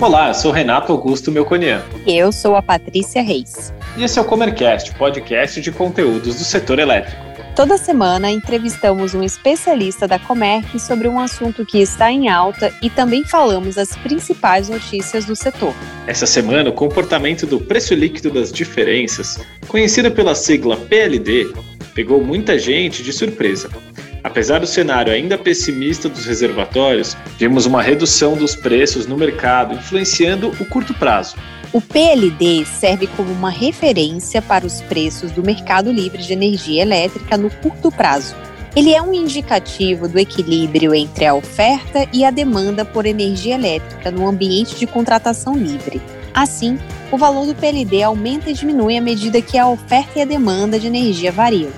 Olá, eu sou Renato Augusto Melconian. Eu sou a Patrícia Reis. E esse é o Comercast, podcast de conteúdos do setor elétrico. Toda semana entrevistamos um especialista da Comerc sobre um assunto que está em alta e também falamos as principais notícias do setor. Essa semana, o comportamento do preço líquido das diferenças, conhecida pela sigla PLD, pegou muita gente de surpresa. Apesar do cenário ainda pessimista dos reservatórios, vimos uma redução dos preços no mercado, influenciando o curto prazo. O PLD serve como uma referência para os preços do mercado livre de energia elétrica no curto prazo. Ele é um indicativo do equilíbrio entre a oferta e a demanda por energia elétrica no ambiente de contratação livre. Assim, o valor do PLD aumenta e diminui à medida que a oferta e a demanda de energia variam.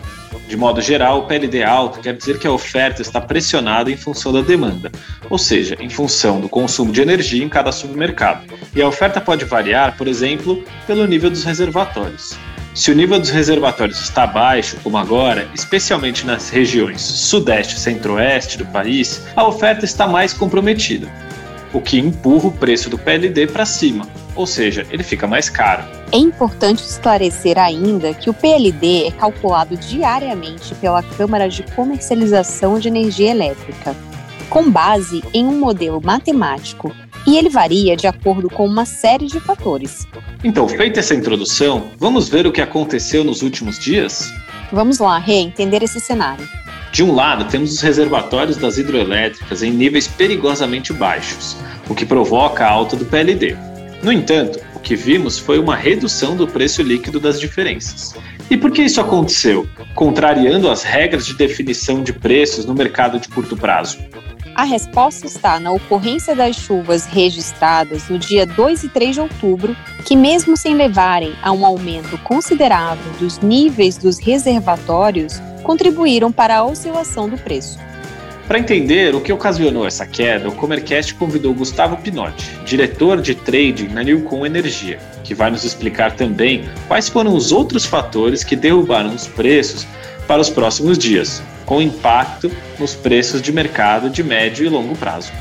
De modo geral, o PLD alto quer dizer que a oferta está pressionada em função da demanda, ou seja, em função do consumo de energia em cada supermercado. E a oferta pode variar, por exemplo, pelo nível dos reservatórios. Se o nível dos reservatórios está baixo, como agora, especialmente nas regiões sudeste e centro-oeste do país, a oferta está mais comprometida, o que empurra o preço do PLD para cima, ou seja, ele fica mais caro. É importante esclarecer ainda que o PLD é calculado diariamente pela Câmara de Comercialização de Energia Elétrica, com base em um modelo matemático, e ele varia de acordo com uma série de fatores. Então, feita essa introdução, vamos ver o que aconteceu nos últimos dias? Vamos lá, Rê, entender esse cenário. De um lado, temos os reservatórios das hidroelétricas em níveis perigosamente baixos, o que provoca a alta do PLD. No entanto, o que vimos foi uma redução do preço líquido das diferenças. E por que isso aconteceu? Contrariando as regras de definição de preços no mercado de curto prazo. A resposta está na ocorrência das chuvas registradas no dia 2 e 3 de outubro, que, mesmo sem levarem a um aumento considerável dos níveis dos reservatórios, contribuíram para a oscilação do preço. Para entender o que ocasionou essa queda, o Comercast convidou Gustavo Pinotti, diretor de trading na Newcom Energia, que vai nos explicar também quais foram os outros fatores que derrubaram os preços para os próximos dias, com impacto nos preços de mercado de médio e longo prazo.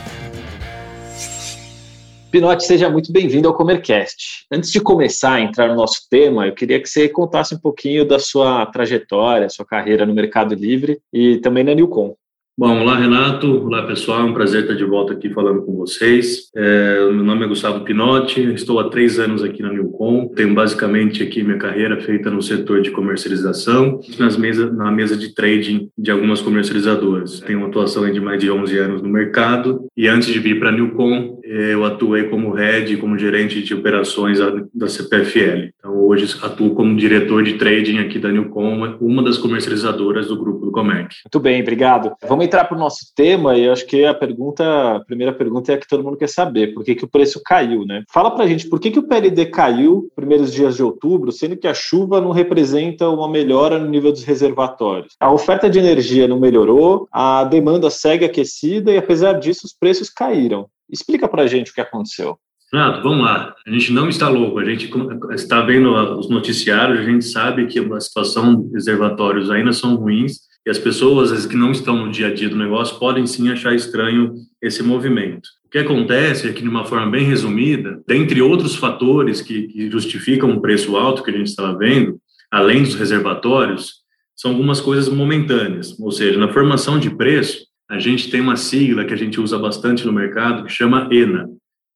Pinotti, seja muito bem-vindo ao Comercast. Antes de começar a entrar no nosso tema, eu queria que você contasse um pouquinho da sua trajetória, sua carreira no Mercado Livre e também na Newcom. Bom, olá Renato, olá pessoal, é um prazer estar de volta aqui falando com vocês. É, meu nome é Gustavo Pinotti, estou há três anos aqui na Newcom, tenho basicamente aqui minha carreira feita no setor de comercialização, nas mesa, na mesa de trading de algumas comercializadoras. Tenho uma atuação de mais de 11 anos no mercado e antes de vir para a Newcom, é, eu atuei como head, como gerente de operações da CPFL. Então, hoje atuo como diretor de trading aqui da Newcom, uma das comercializadoras do grupo do Comec. Muito bem, obrigado. Vamos entrar para o nosso tema e eu acho que a pergunta, a primeira pergunta é a que todo mundo quer saber, por que, que o preço caiu, né? Fala para gente, por que, que o PLD caiu primeiros dias de outubro, sendo que a chuva não representa uma melhora no nível dos reservatórios? A oferta de energia não melhorou, a demanda segue aquecida e apesar disso os preços caíram. Explica para gente o que aconteceu. Renato, vamos lá. A gente não está louco. A gente está vendo os noticiários, a gente sabe que a situação dos reservatórios ainda são ruins e as pessoas que não estão no dia a dia do negócio podem sim achar estranho esse movimento. O que acontece é que, de uma forma bem resumida, dentre outros fatores que, que justificam o preço alto que a gente estava vendo, além dos reservatórios, são algumas coisas momentâneas. Ou seja, na formação de preço, a gente tem uma sigla que a gente usa bastante no mercado que chama ENA,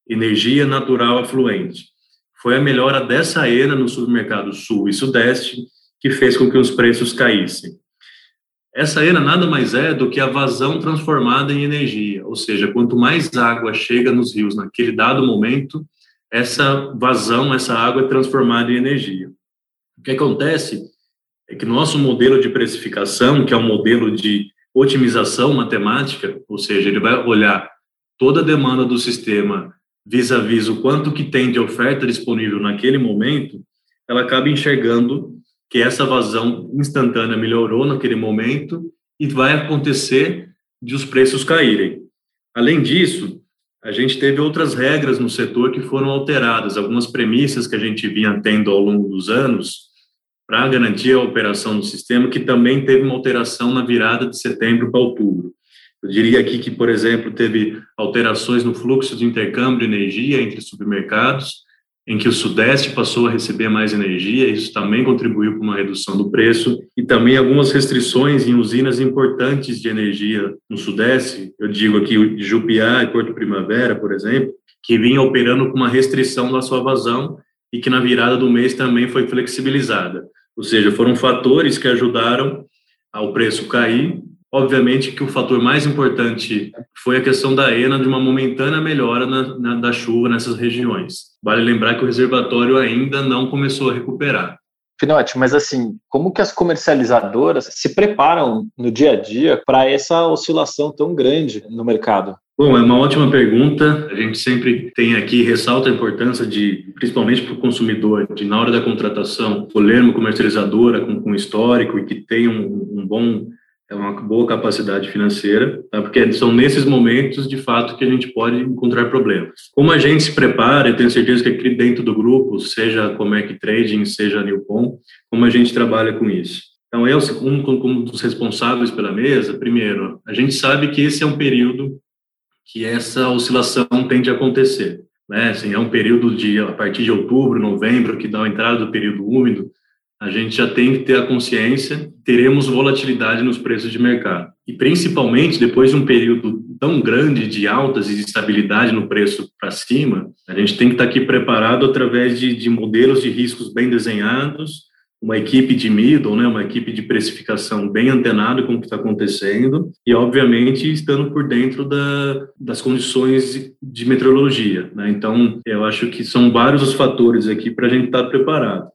Energia Natural Afluente. Foi a melhora dessa ENA no supermercado Sul e Sudeste que fez com que os preços caíssem. Essa ENA nada mais é do que a vazão transformada em energia, ou seja, quanto mais água chega nos rios naquele dado momento, essa vazão, essa água é transformada em energia. O que acontece é que nosso modelo de precificação, que é um modelo de otimização matemática, ou seja, ele vai olhar toda a demanda do sistema vis-à-vis -vis o quanto que tem de oferta disponível naquele momento, ela acaba enxergando que essa vazão instantânea melhorou naquele momento e vai acontecer de os preços caírem. Além disso, a gente teve outras regras no setor que foram alteradas, algumas premissas que a gente vinha tendo ao longo dos anos para garantir a operação do sistema, que também teve uma alteração na virada de setembro para outubro. Eu diria aqui que, por exemplo, teve alterações no fluxo de intercâmbio de energia entre supermercados, em que o Sudeste passou a receber mais energia, isso também contribuiu para uma redução do preço, e também algumas restrições em usinas importantes de energia no Sudeste, eu digo aqui Jupiá e Porto Primavera, por exemplo, que vinha operando com uma restrição da sua vazão e que na virada do mês também foi flexibilizada. Ou seja, foram fatores que ajudaram ao preço cair Obviamente que o fator mais importante foi a questão da ENA de uma momentânea melhora na, na, da chuva nessas regiões. Vale lembrar que o reservatório ainda não começou a recuperar. Finote, mas assim, como que as comercializadoras se preparam no dia a dia para essa oscilação tão grande no mercado? Bom, é uma ótima pergunta. A gente sempre tem aqui, ressalta a importância de, principalmente para o consumidor, de na hora da contratação, escolher uma comercializadora com, com histórico e que tenha um, um bom é uma boa capacidade financeira, tá? porque são nesses momentos, de fato, que a gente pode encontrar problemas. Como a gente se prepara, eu tenho certeza que aqui dentro do grupo, seja Comec Trading, seja a Newcom, como a gente trabalha com isso. Então, eu, como, como dos responsáveis pela mesa, primeiro, a gente sabe que esse é um período que essa oscilação tende a acontecer. Né? Assim, é um período de, a partir de outubro, novembro, que dá a entrada do período úmido, a gente já tem que ter a consciência, teremos volatilidade nos preços de mercado. E principalmente depois de um período tão grande de altas e de estabilidade no preço para cima, a gente tem que estar aqui preparado através de, de modelos de riscos bem desenhados, uma equipe de middle, né, uma equipe de precificação bem antenada com o que está acontecendo e, obviamente, estando por dentro da, das condições de meteorologia. Né? Então, eu acho que são vários os fatores aqui para a gente estar preparado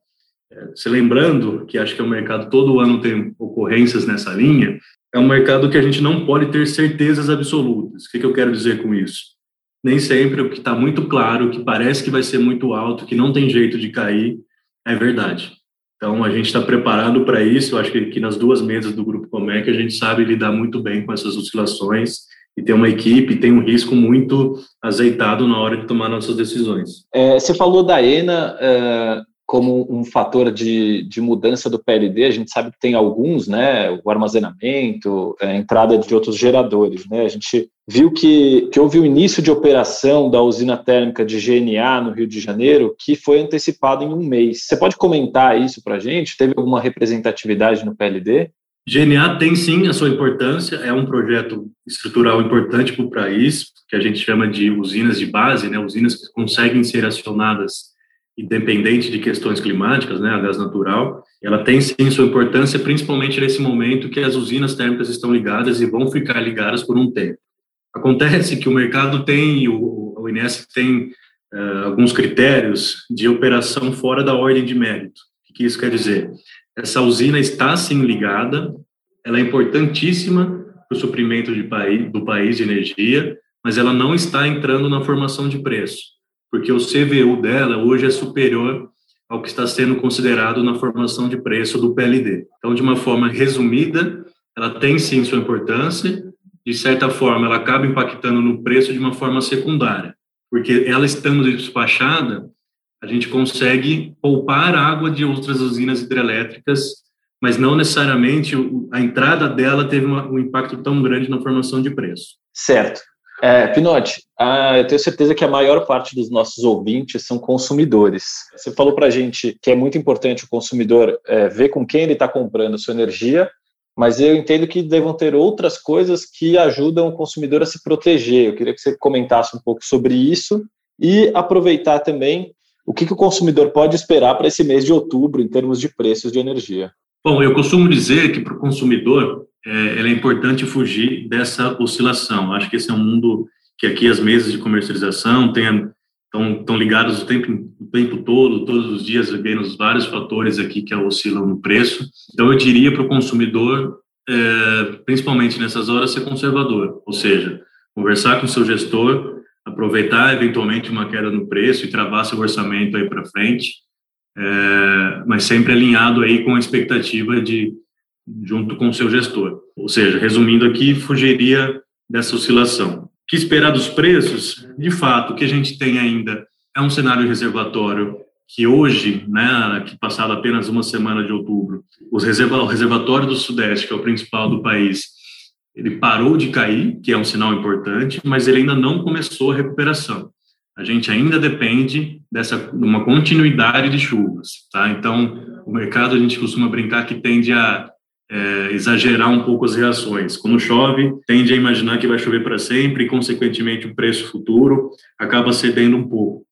se lembrando que acho que o mercado todo ano tem ocorrências nessa linha, é um mercado que a gente não pode ter certezas absolutas. O que, que eu quero dizer com isso? Nem sempre o que está muito claro, que parece que vai ser muito alto, que não tem jeito de cair, é verdade. Então, a gente está preparado para isso. Eu acho que aqui nas duas mesas do Grupo Comec a gente sabe lidar muito bem com essas oscilações e tem uma equipe, tem um risco muito azeitado na hora de tomar nossas decisões. É, você falou da ENA, é, como um fator de, de mudança do PLD, a gente sabe que tem alguns, né, o armazenamento, a entrada de outros geradores, né, a gente viu que, que houve o início de operação da usina térmica de GNA no Rio de Janeiro, que foi antecipado em um mês. Você pode comentar isso para a gente? Teve alguma representatividade no PLD? GNA tem sim a sua importância, é um projeto estrutural importante para o país, que a gente chama de usinas de base, né, usinas que conseguem ser acionadas independente de questões climáticas, né, a gás natural, ela tem sim sua importância, principalmente nesse momento que as usinas térmicas estão ligadas e vão ficar ligadas por um tempo. Acontece que o mercado tem, o, o INES tem uh, alguns critérios de operação fora da ordem de mérito. O que isso quer dizer? Essa usina está sim ligada, ela é importantíssima para o suprimento de do país de energia, mas ela não está entrando na formação de preço porque o CVU dela hoje é superior ao que está sendo considerado na formação de preço do PLD. Então, de uma forma resumida, ela tem sim sua importância, de certa forma, ela acaba impactando no preço de uma forma secundária, porque ela estando despachada, a gente consegue poupar água de outras usinas hidrelétricas, mas não necessariamente a entrada dela teve um impacto tão grande na formação de preço. Certo. É, Pinote, ah, eu tenho certeza que a maior parte dos nossos ouvintes são consumidores. Você falou para a gente que é muito importante o consumidor é, ver com quem ele está comprando sua energia, mas eu entendo que devam ter outras coisas que ajudam o consumidor a se proteger. Eu queria que você comentasse um pouco sobre isso e aproveitar também o que, que o consumidor pode esperar para esse mês de outubro em termos de preços de energia. Bom, eu costumo dizer que para o consumidor é, é importante fugir dessa oscilação. Acho que esse é um mundo que aqui as mesas de comercialização estão, estão ligadas o tempo, o tempo todo, todos os dias, vendo os vários fatores aqui que oscilam no preço. Então, eu diria para o consumidor, é, principalmente nessas horas, ser conservador, ou seja, conversar com o seu gestor, aproveitar eventualmente uma queda no preço e travar seu orçamento aí para frente, é, mas sempre alinhado aí com a expectativa de junto com o seu gestor. Ou seja, resumindo aqui, fugiria dessa oscilação. que esperar dos preços? De fato, o que a gente tem ainda é um cenário reservatório que hoje, né, que passado apenas uma semana de outubro, os reserva, o reservatório do Sudeste, que é o principal do país, ele parou de cair, que é um sinal importante, mas ele ainda não começou a recuperação. A gente ainda depende dessa uma continuidade de chuvas, tá? Então, o mercado a gente costuma brincar que tende a é, exagerar um pouco as reações. Quando chove, tende a imaginar que vai chover para sempre e, consequentemente, o preço futuro acaba cedendo um pouco.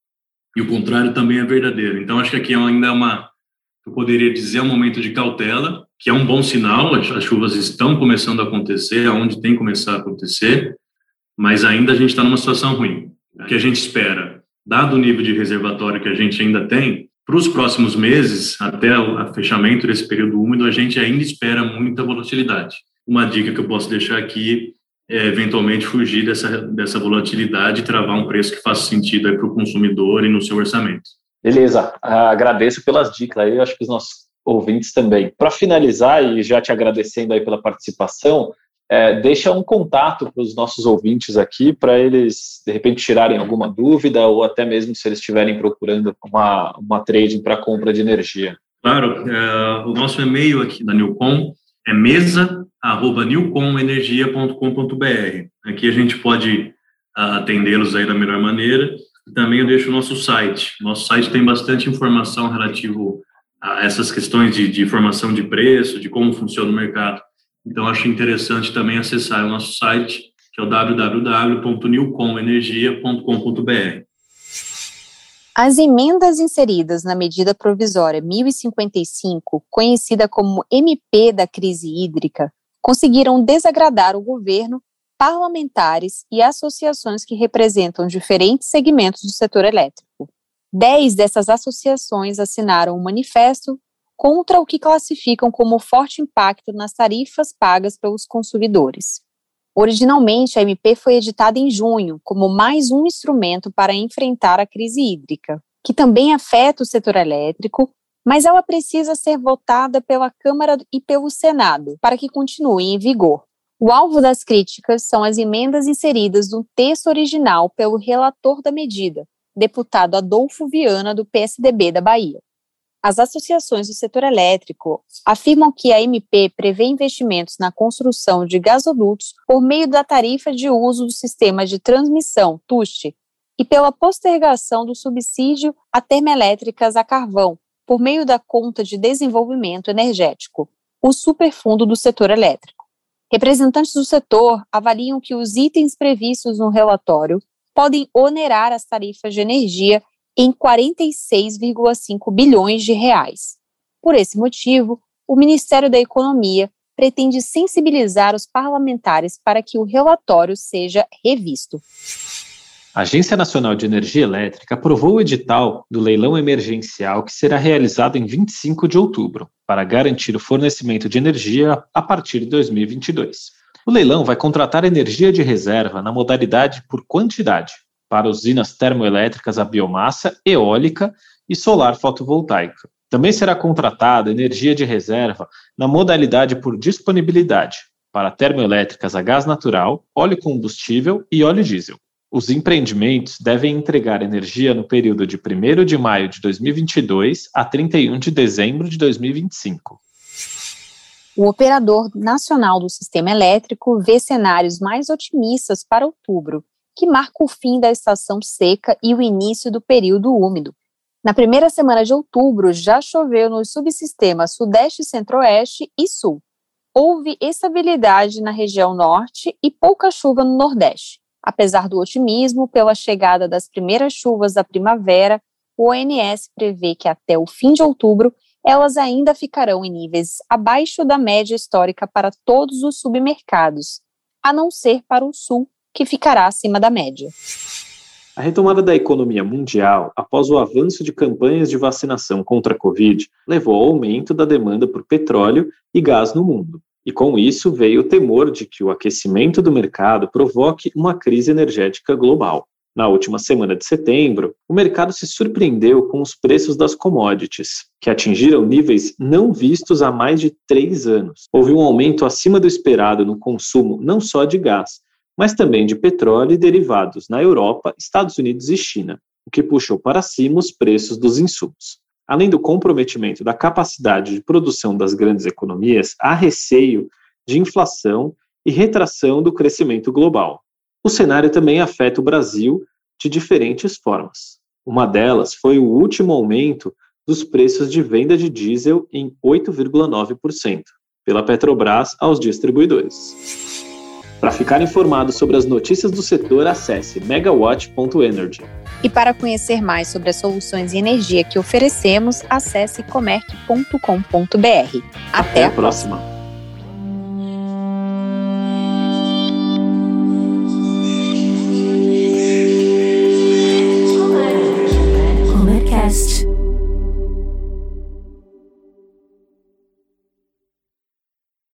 E o contrário também é verdadeiro. Então, acho que aqui ainda é uma, eu poderia dizer, um momento de cautela, que é um bom sinal, as chuvas estão começando a acontecer, aonde tem que começar a acontecer, mas ainda a gente está numa situação ruim. O que a gente espera, dado o nível de reservatório que a gente ainda tem, para os próximos meses, até o fechamento desse período úmido, a gente ainda espera muita volatilidade. Uma dica que eu posso deixar aqui é, eventualmente fugir dessa, dessa volatilidade e travar um preço que faça sentido para o consumidor e no seu orçamento. Beleza, agradeço pelas dicas aí, acho que os nossos ouvintes também. Para finalizar, e já te agradecendo aí pela participação, é, deixa um contato para os nossos ouvintes aqui, para eles, de repente, tirarem alguma dúvida, ou até mesmo se eles estiverem procurando uma, uma trading para compra de energia. Claro, é, o nosso e-mail aqui da Newcom é mesa@newcomenergia.com.br. Aqui a gente pode ah, atendê-los aí da melhor maneira. Também eu deixo o nosso site. Nosso site tem bastante informação relativo a essas questões de, de informação de preço, de como funciona o mercado. Então, acho interessante também acessar o nosso site, que é o www.newcomenergia.com.br. As emendas inseridas na medida provisória 1055, conhecida como MP da crise hídrica, conseguiram desagradar o governo, parlamentares e associações que representam diferentes segmentos do setor elétrico. Dez dessas associações assinaram um manifesto contra o que classificam como forte impacto nas tarifas pagas pelos consumidores. Originalmente, a MP foi editada em junho como mais um instrumento para enfrentar a crise hídrica, que também afeta o setor elétrico, mas ela precisa ser votada pela Câmara e pelo Senado para que continue em vigor. O alvo das críticas são as emendas inseridas no texto original pelo relator da medida, deputado Adolfo Viana, do PSDB da Bahia. As associações do setor elétrico afirmam que a MP prevê investimentos na construção de gasodutos por meio da tarifa de uso do sistema de transmissão, TUST, e pela postergação do subsídio a termoelétricas a carvão, por meio da Conta de Desenvolvimento Energético, o superfundo do setor elétrico. Representantes do setor avaliam que os itens previstos no relatório podem onerar as tarifas de energia em 46,5 bilhões de reais. Por esse motivo, o Ministério da Economia pretende sensibilizar os parlamentares para que o relatório seja revisto. A Agência Nacional de Energia Elétrica aprovou o edital do leilão emergencial que será realizado em 25 de outubro, para garantir o fornecimento de energia a partir de 2022. O leilão vai contratar energia de reserva na modalidade por quantidade, para usinas termoelétricas a biomassa, eólica e solar fotovoltaica. Também será contratada energia de reserva na modalidade por disponibilidade, para termoelétricas a gás natural, óleo combustível e óleo diesel. Os empreendimentos devem entregar energia no período de 1 de maio de 2022 a 31 de dezembro de 2025. O operador nacional do sistema elétrico vê cenários mais otimistas para outubro que marca o fim da estação seca e o início do período úmido. Na primeira semana de outubro, já choveu nos subsistemas Sudeste, Centro-Oeste e Sul. Houve estabilidade na região Norte e pouca chuva no Nordeste. Apesar do otimismo pela chegada das primeiras chuvas da primavera, o ONS prevê que até o fim de outubro elas ainda ficarão em níveis abaixo da média histórica para todos os submercados, a não ser para o sul, que ficará acima da média. A retomada da economia mundial após o avanço de campanhas de vacinação contra a Covid levou ao aumento da demanda por petróleo e gás no mundo. E com isso veio o temor de que o aquecimento do mercado provoque uma crise energética global. Na última semana de setembro, o mercado se surpreendeu com os preços das commodities, que atingiram níveis não vistos há mais de três anos. Houve um aumento acima do esperado no consumo não só de gás, mas também de petróleo e derivados na Europa, Estados Unidos e China, o que puxou para cima os preços dos insumos. Além do comprometimento da capacidade de produção das grandes economias, há receio de inflação e retração do crescimento global. O cenário também afeta o Brasil de diferentes formas. Uma delas foi o último aumento dos preços de venda de diesel em 8,9% pela Petrobras aos distribuidores. Para ficar informado sobre as notícias do setor, acesse megawatt.energy. E para conhecer mais sobre as soluções de energia que oferecemos, acesse comerc.com.br. Até, Até a próxima. próxima.